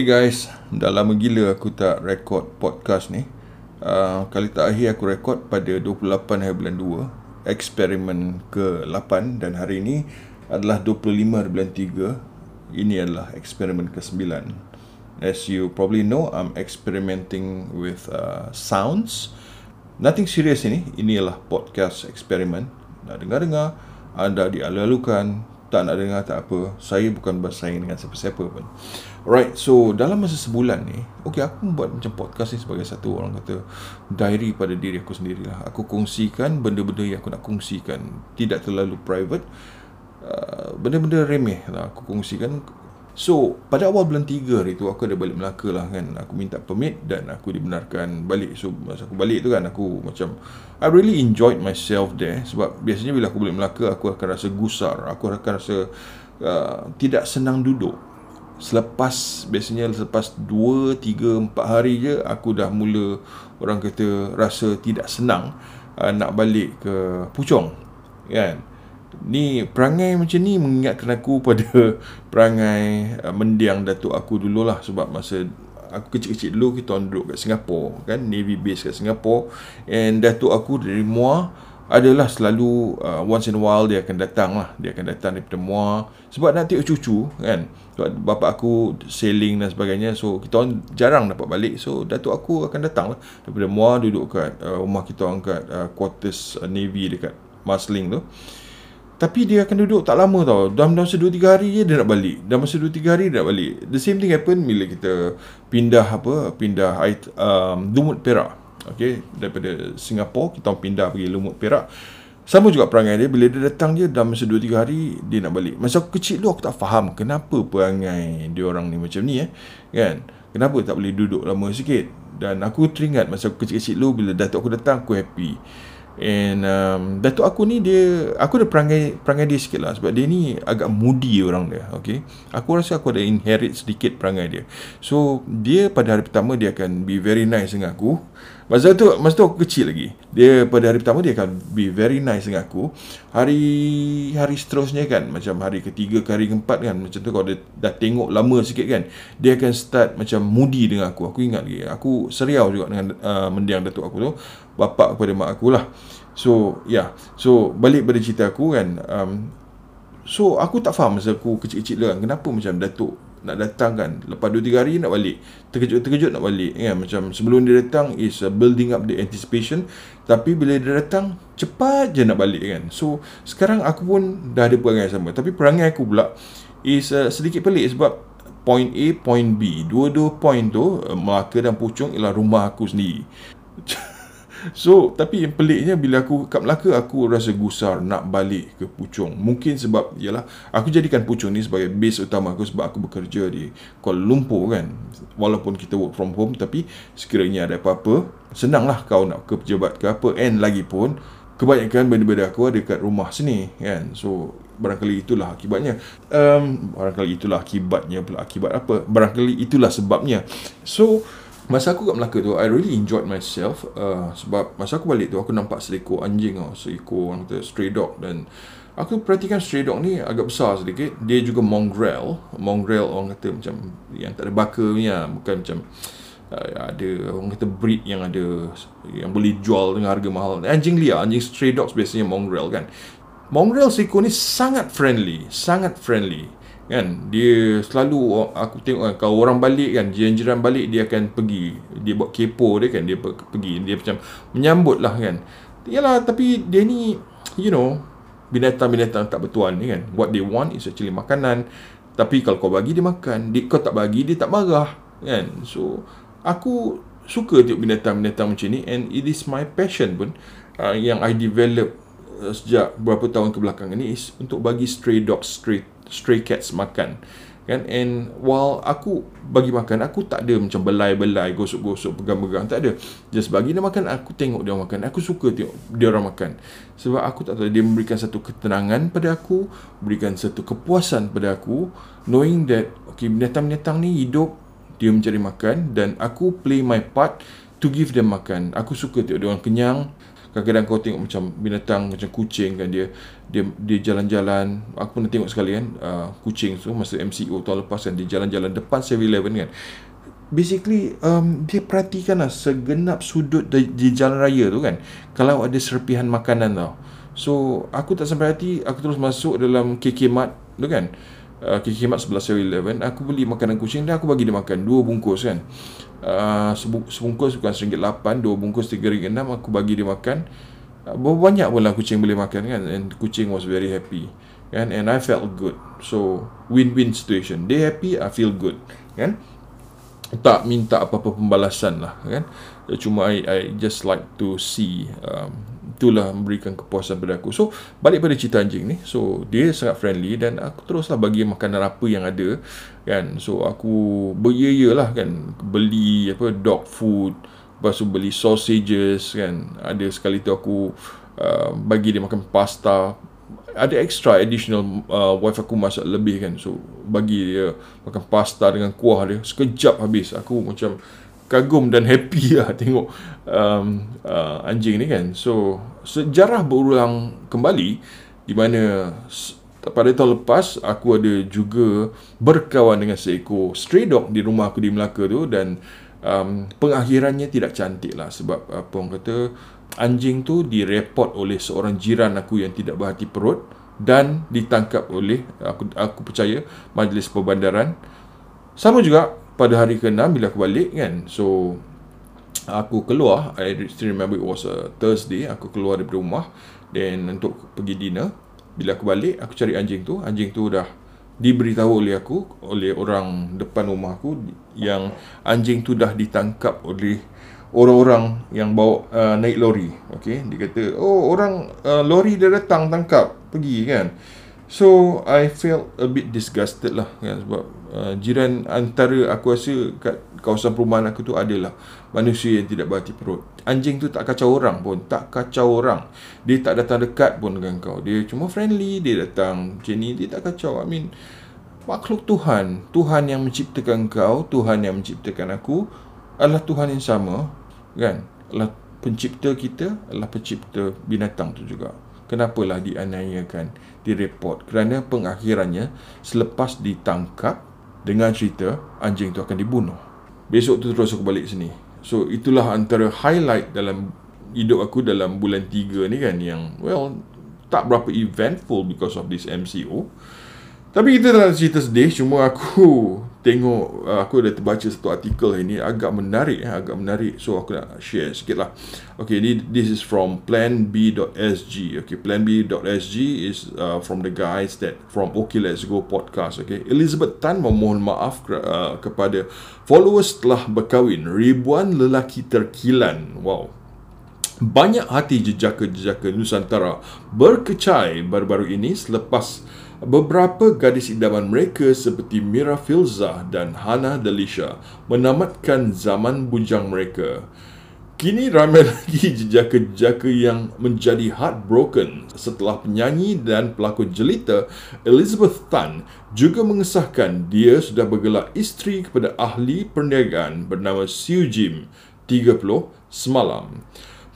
Hey guys, dah lama gila aku tak record podcast ni. Uh, kali terakhir aku record pada 28 hari bulan 2, eksperimen ke-8 dan hari ini adalah 25 hari bulan 3. Ini adalah eksperimen ke-9. As you probably know, I'm experimenting with uh, sounds. Nothing serious ini. Ini adalah podcast eksperimen. Nak dengar-dengar, anda dialu-alukan, tak nak dengar tak apa. Saya bukan bersaing dengan siapa-siapa pun. Alright, so dalam masa sebulan ni, okay aku buat macam podcast ni sebagai satu orang kata diary pada diri aku sendirilah. Aku kongsikan benda-benda yang aku nak kongsikan. Tidak terlalu private. Uh, benda-benda remeh lah aku kongsikan. So, pada awal bulan 3 hari tu aku ada balik Melaka lah kan. Aku minta permit dan aku dibenarkan balik. So, masa aku balik tu kan aku macam I really enjoyed myself there sebab biasanya bila aku balik Melaka aku akan rasa gusar. Aku akan rasa uh, tidak senang duduk selepas biasanya selepas 2 3 4 hari je aku dah mula orang kata rasa tidak senang uh, nak balik ke Puchong kan ni perangai macam ni mengingatkan aku pada perangai uh, mendiang datuk aku dululah sebab masa aku kecil-kecil dulu kita orang duduk kat Singapore kan Navy base kat Singapore. And datuk aku dari Muar adalah selalu uh, once in a while dia akan datang lah dia akan datang daripada Muar sebab tengok cucu kan. Sebab bapak aku sailing dan sebagainya so kita orang jarang dapat balik. So datuk aku akan datang lah daripada Muar duduk kat uh, rumah kita orang kat uh, quarters uh, Navy dekat Marsiling tu tapi dia akan duduk tak lama tau. Dalam masa 2-3 hari je dia nak balik. Dalam masa 2-3 hari dia nak balik. The same thing happen bila kita pindah apa pindah um, Lumut Perak. Okay, daripada Singapura kita pindah pergi Lumut Perak. Sama juga perangai dia. Bila dia datang je dalam masa 2-3 hari dia nak balik. Masa aku kecil tu aku tak faham kenapa perangai dia orang ni macam ni eh. Kan? Kenapa tak boleh duduk lama sikit? Dan aku teringat masa aku kecil-kecil dulu bila datuk aku datang aku happy And um, Datuk aku ni dia Aku ada perangai Perangai dia sikit lah Sebab dia ni Agak moody orang dia Okay? Aku rasa aku ada inherit sedikit perangai dia. So Dia pada hari pertama Dia akan be very nice dengan aku. Masa tu Masa tu aku kecil lagi. Dia pada hari pertama Dia akan be very nice dengan aku. Hari Hari seterusnya kan Macam hari ketiga ke hari keempat kan Macam tu kalau dia Dah tengok lama sikit kan Dia akan start Macam moody dengan aku. Aku ingat lagi Aku seriau juga Dengan uh, mendiang datuk aku tu Bapak kepada mak aku lah. So yeah So balik pada cerita aku kan um, So aku tak faham masa aku kecil-kecil lah Kenapa macam Datuk nak datang kan Lepas 2-3 hari nak balik. Terkejut-terkejut nak balik kan? Macam sebelum dia datang Is uh, building up the anticipation. Tapi bila dia datang Cepat je nak balik kan. So sekarang aku pun dah ada perangai sama. Tapi perangai aku pula Is uh, sedikit pelik sebab Point A, point B. Dua-dua point tu uh, Melaka dan Puchong Ialah rumah aku sendiri So tapi yang peliknya bila aku kat Melaka aku rasa gusar nak balik ke Puchong. Mungkin sebab ialah aku jadikan Puchong ni sebagai base utama aku sebab aku bekerja di Kuala Lumpur kan. Walaupun kita work from home tapi sekiranya ada apa-apa senanglah kau nak ke pejabat ke apa and lagi pun kebanyakan benda-benda aku ada kat rumah sini kan. So barangkali itulah akibatnya. Um, barangkali itulah akibatnya pula akibat apa? Barangkali itulah sebabnya. So Masa aku kat Melaka tu I really enjoyed myself uh, Sebab masa aku balik tu Aku nampak seekor anjing tau Seekor orang kata stray dog Dan Aku perhatikan stray dog ni Agak besar sedikit. Dia juga mongrel Mongrel orang kata macam Yang tak ada baka ni lah Bukan macam uh, Ada orang kata breed yang ada Yang boleh jual dengan harga mahal. Anjing liar Anjing stray dogs biasanya mongrel kan. Mongrel seekor ni sangat friendly Sangat friendly kan? Dia selalu aku tengok kan kalau orang balik kan jiran-jiran balik dia akan pergi. Dia buat kepo dia kan dia pergi. Dia macam menyambut lah kan. Yalah tapi dia ni you know binatang-binatang tak bertuan ni kan. What they want is actually makanan. Tapi kalau kau bagi dia makan dia, kau tak bagi dia tak marah kan. So aku suka tengok binatang-binatang macam ni and it is my passion pun. Uh, yang I develop uh, sejak beberapa tahun kebelakangan ni is untuk bagi stray dogs stray stray cats makan. Kan? And while aku bagi makan aku tak ada macam belai-belai gosok-gosok pegang-pegang tak ada. Just bagi dia makan aku tengok dia makan. Aku suka tengok dia orang makan. Sebab aku tak tahu dia memberikan satu ketenangan pada aku berikan satu kepuasan pada aku knowing that okay binatang-binatang ni hidup dia mencari makan dan aku play my part to give them makan. Aku suka tengok dia orang kenyang kadang-kadang kau tengok macam binatang macam kucing kan dia dia dia jalan-jalan. Aku pernah tengok sekali kan uh, kucing tu masa MCO tahun lepas kan dia jalan-jalan depan 7-Eleven kan. Basically um, dia perhatikan lah segenap sudut di, di jalan raya tu kan. Kalau ada serpihan makanan tau. So aku tak sampai hati aku terus masuk dalam KK Mart tu kan. Uh, KK Mart sebelah 7-Eleven aku beli makanan kucing dan aku bagi dia makan dua bungkus kan uh, sebungkus bukan RM1.8 dua bungkus RM3.6 aku bagi dia makan. Uh, banyak pula kucing boleh makan kan and kucing was very happy kan? And I felt good. So win-win situation. They happy I feel good kan? Tak minta apa-apa pembalasan lah kan? Cuma I, I just like to see um, itulah memberikan kepuasan pada aku. So balik pada cerita anjing ni so dia sangat friendly dan aku teruslah bagi makanan apa yang ada kan. So aku beria lah kan. Beli apa dog food lepas tu beli sausages kan. Ada sekali tu aku uh, bagi dia makan pasta. Ada extra additional uh, wife aku masak lebih kan. So bagi dia makan pasta dengan kuah dia sekejap habis. Aku macam kagum dan happy lah tengok um, uh, anjing ni kan. So sejarah berulang kembali di mana pada tahun lepas aku ada juga berkawan dengan seekor stray dog di rumah aku di Melaka tu dan um, pengakhirannya tidak cantik lah sebab apa orang kata anjing tu direport oleh seorang jiran aku yang tidak berhati perut dan ditangkap oleh aku aku percaya majlis perbandaran sama juga pada hari ke-6 bila aku balik kan. So aku keluar I still remember it was a Thursday aku keluar dari rumah. Dan untuk pergi dinner bila aku balik aku cari anjing tu. Anjing tu dah diberitahu oleh aku oleh orang depan rumah aku yang anjing tu dah ditangkap oleh orang-orang yang bawa uh, naik lori okey dia kata oh orang uh, lori dia datang tangkap pergi kan. So I felt a bit disgusted lah kan sebab uh, jiran antara aku rasa kat kawasan perumahan aku tu adalah manusia yang tidak berhati perut. Anjing tu tak kacau orang pun, tak kacau orang. Dia tak datang dekat pun dengan kau. Dia cuma friendly, dia datang macam ni, dia tak kacau. I mean makhluk Tuhan, Tuhan yang menciptakan kau, Tuhan yang menciptakan aku adalah Tuhan yang sama, kan? Adalah pencipta kita, adalah pencipta binatang tu juga kenapalah dianiayakan direport kerana pengakhirannya selepas ditangkap dengan cerita anjing itu akan dibunuh. Besok tu terus aku balik sini. So itulah antara highlight dalam hidup aku dalam bulan 3 ni kan yang well tak berapa eventful because of this MCO tapi kita nak cerita sedih Cuma aku tengok uh, Aku dah terbaca satu artikel ini Agak menarik eh, Agak menarik. So aku nak share sikit lah. Okay ni This is from planb.sg Okay planb.sg is uh, From the guys that From Okay Let's Go podcast. Okay Elizabeth Tan memohon maaf uh, Kepada Followers telah berkahwin. Ribuan lelaki terkilan. Wow. Banyak hati jejaka-jejaka Nusantara berkecai baru-baru ini selepas beberapa gadis idaman mereka seperti Mira Filzah dan Hana Delisha menamatkan zaman bujang mereka. Kini ramai lagi jejaka-jejaka yang menjadi heartbroken setelah penyanyi dan pelakon jelita Elizabeth Tan juga mengesahkan dia sudah bergelar isteri kepada ahli perniagaan bernama Siu Jim 30 semalam.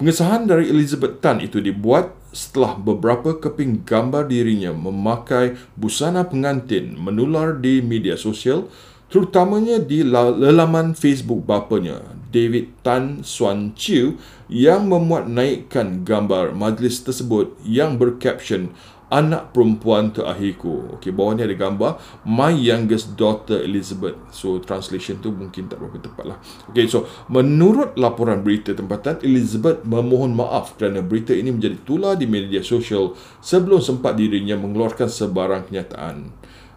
Pengesahan dari Elizabeth Tan itu dibuat setelah beberapa keping gambar dirinya memakai busana pengantin menular di media sosial terutamanya di lelaman Facebook bapanya David Tan Suan Chiu yang memuat naikkan gambar majlis tersebut yang berkaption anak perempuan terakhirku. Okey, bawah ni ada gambar my youngest daughter Elizabeth. So translation tu mungkin tak berapa tepat lah. Okey, so menurut laporan berita tempatan Elizabeth memohon maaf kerana berita ini menjadi tular di media sosial sebelum sempat dirinya mengeluarkan sebarang kenyataan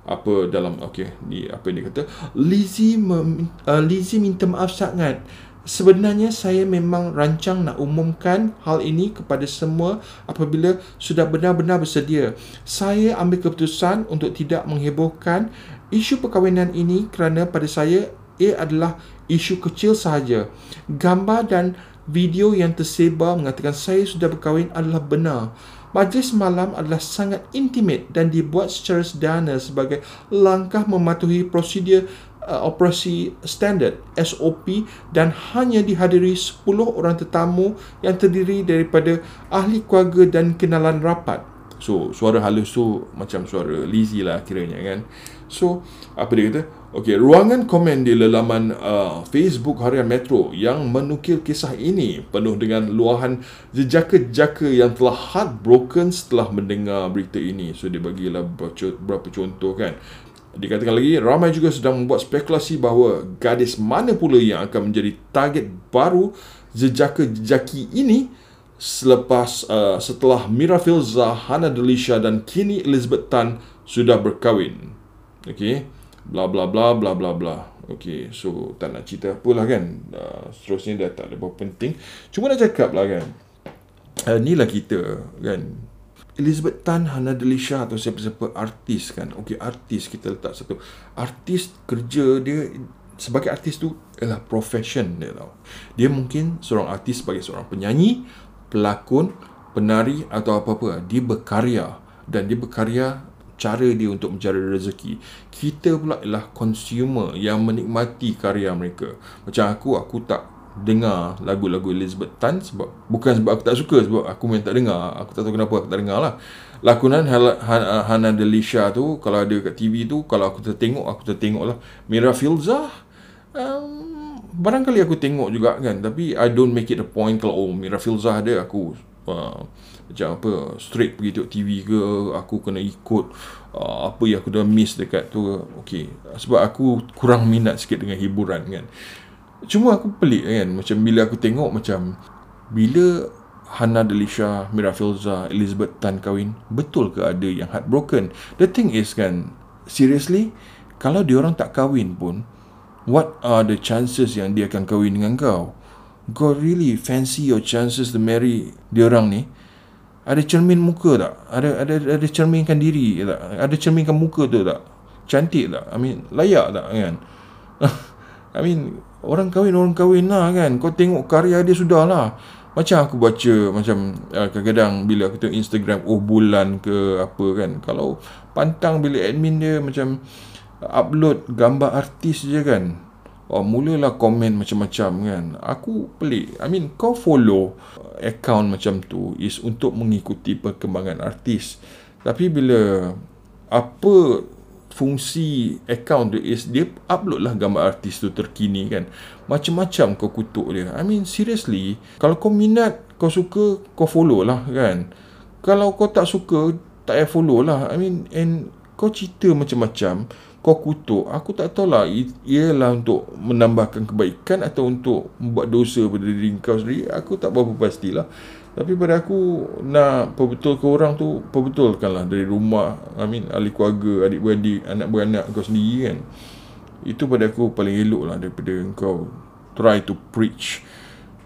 apa dalam okey ni apa ini kata Lizzie mem, uh, Lizzie minta maaf sangat sebenarnya saya memang rancang nak umumkan hal ini kepada semua apabila sudah benar-benar bersedia. Saya ambil keputusan untuk tidak menghebohkan isu perkahwinan ini kerana pada saya ia adalah isu kecil sahaja. Gambar dan video yang tersebar mengatakan saya sudah berkahwin adalah benar. Majlis malam adalah sangat intimate dan dibuat secara sederhana sebagai langkah mematuhi prosedur operasi standard SOP dan hanya dihadiri 10 orang tetamu yang terdiri daripada ahli keluarga dan kenalan rapat. So, suara halus tu macam suara Lizzie lah kiranya kan. So, apa dia kata? Okey, ruangan komen di laman uh, Facebook Harian Metro yang menukil kisah ini penuh dengan luahan jejaka-jejaka yang telah heartbroken setelah mendengar berita ini. So, dia bagilah beberapa contoh kan. Dikatakan lagi, ramai juga sedang membuat spekulasi bahawa gadis mana pula yang akan menjadi target baru jejaka-jejaki ini selepas uh, setelah Mira Filza, Hana Delisha dan kini Elizabeth Tan sudah berkahwin. Okey. Bla bla bla bla bla bla. Okey, so tak nak cerita apa lah kan. Uh, seterusnya dah tak ada apa penting. Cuma nak cakap lah kan. Uh, ni lah kita kan. Elizabeth Tan, Hana Delisha atau siapa-siapa artis kan. Okey, artis kita letak satu. Artis kerja dia sebagai artis tu ialah profession dia tau. Dia mungkin seorang artis sebagai seorang penyanyi, pelakon, penari atau apa-apa. Dia berkarya dan dia berkarya cara dia untuk mencari rezeki. Kita pula ialah consumer yang menikmati karya mereka. Macam aku, aku tak dengar lagu-lagu Elizabeth Tan sebab bukan sebab aku tak suka sebab aku memang tak dengar. Aku tak tahu kenapa aku tak dengar lah. Lakonan Hana Delisha tu kalau ada kat TV tu kalau aku tertengok aku tertengok lah. Mira Filzah um, barangkali aku tengok juga kan tapi I don't make it a point kalau oh Mira Filzah ada aku uh, macam apa straight pergi tengok TV ke aku kena ikut uh, apa yang aku dah miss dekat tu. Okey sebab aku kurang minat sikit dengan hiburan kan cuma aku pelik kan macam bila aku tengok macam bila Hana Delisha, Mira Filza, Elizabeth Tan kahwin betul ke ada yang heartbroken the thing is kan seriously kalau dia orang tak kahwin pun what are the chances yang dia akan kahwin dengan kau kau really fancy your chances to marry dia orang ni ada cermin muka tak? Ada ada ada cerminkan diri tak? Ada cerminkan muka tu tak? Cantik tak? I mean, layak tak kan? I mean, orang kahwin orang kahwin lah kan. Kau tengok karya dia sudah lah. Macam aku baca macam uh, kadang-kadang bila aku tengok Instagram oh bulan ke apa kan. Kalau pantang bila admin dia macam upload gambar artis je kan. Oh, mulalah komen macam-macam kan. Aku pelik. I mean, kau follow account macam tu is untuk mengikuti perkembangan artis. Tapi bila apa fungsi account tu is dia upload lah gambar artis tu terkini kan. Macam-macam kau kutuk dia. I mean, seriously, kalau kau minat, kau suka, kau follow lah kan. Kalau kau tak suka, tak payah follow lah. I mean, and kau cerita macam-macam kau kutuk aku tak tahulah ialah untuk menambahkan kebaikan atau untuk membuat dosa pada diri kau sendiri aku tak berapa pastilah tapi pada aku nak perbetul ke orang tu perbetulkanlah dari rumah I mean ahli keluarga adik-beradik anak-beranak kau sendiri kan. Itu pada aku paling elok lah daripada kau try to preach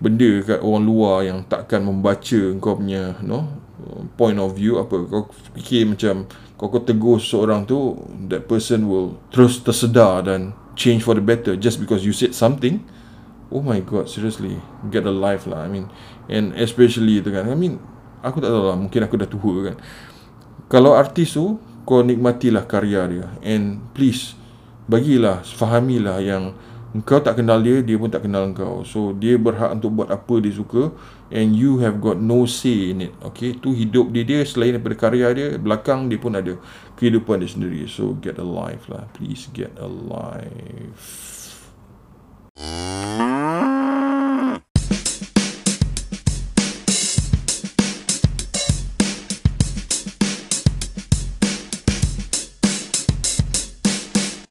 benda kat orang luar yang takkan membaca kau punya no point of view. Apa kau fikir macam kau kau tegur seorang tu that person will terus tersedar dan change for the better just because you said something oh my god seriously. Get a life lah I mean. And especially tu kan I mean aku tak tahu lah mungkin aku dah tua kan. Kalau artis tu kau nikmatilah karya dia. And please bagilah fahamilah yang kau tak kenal dia dia pun tak kenal kau. So dia berhak untuk buat apa dia suka and you have got no say in it okay? Tu hidup dia dia selain daripada karya dia belakang dia pun ada kehidupan dia sendiri. So get a life lah please get a life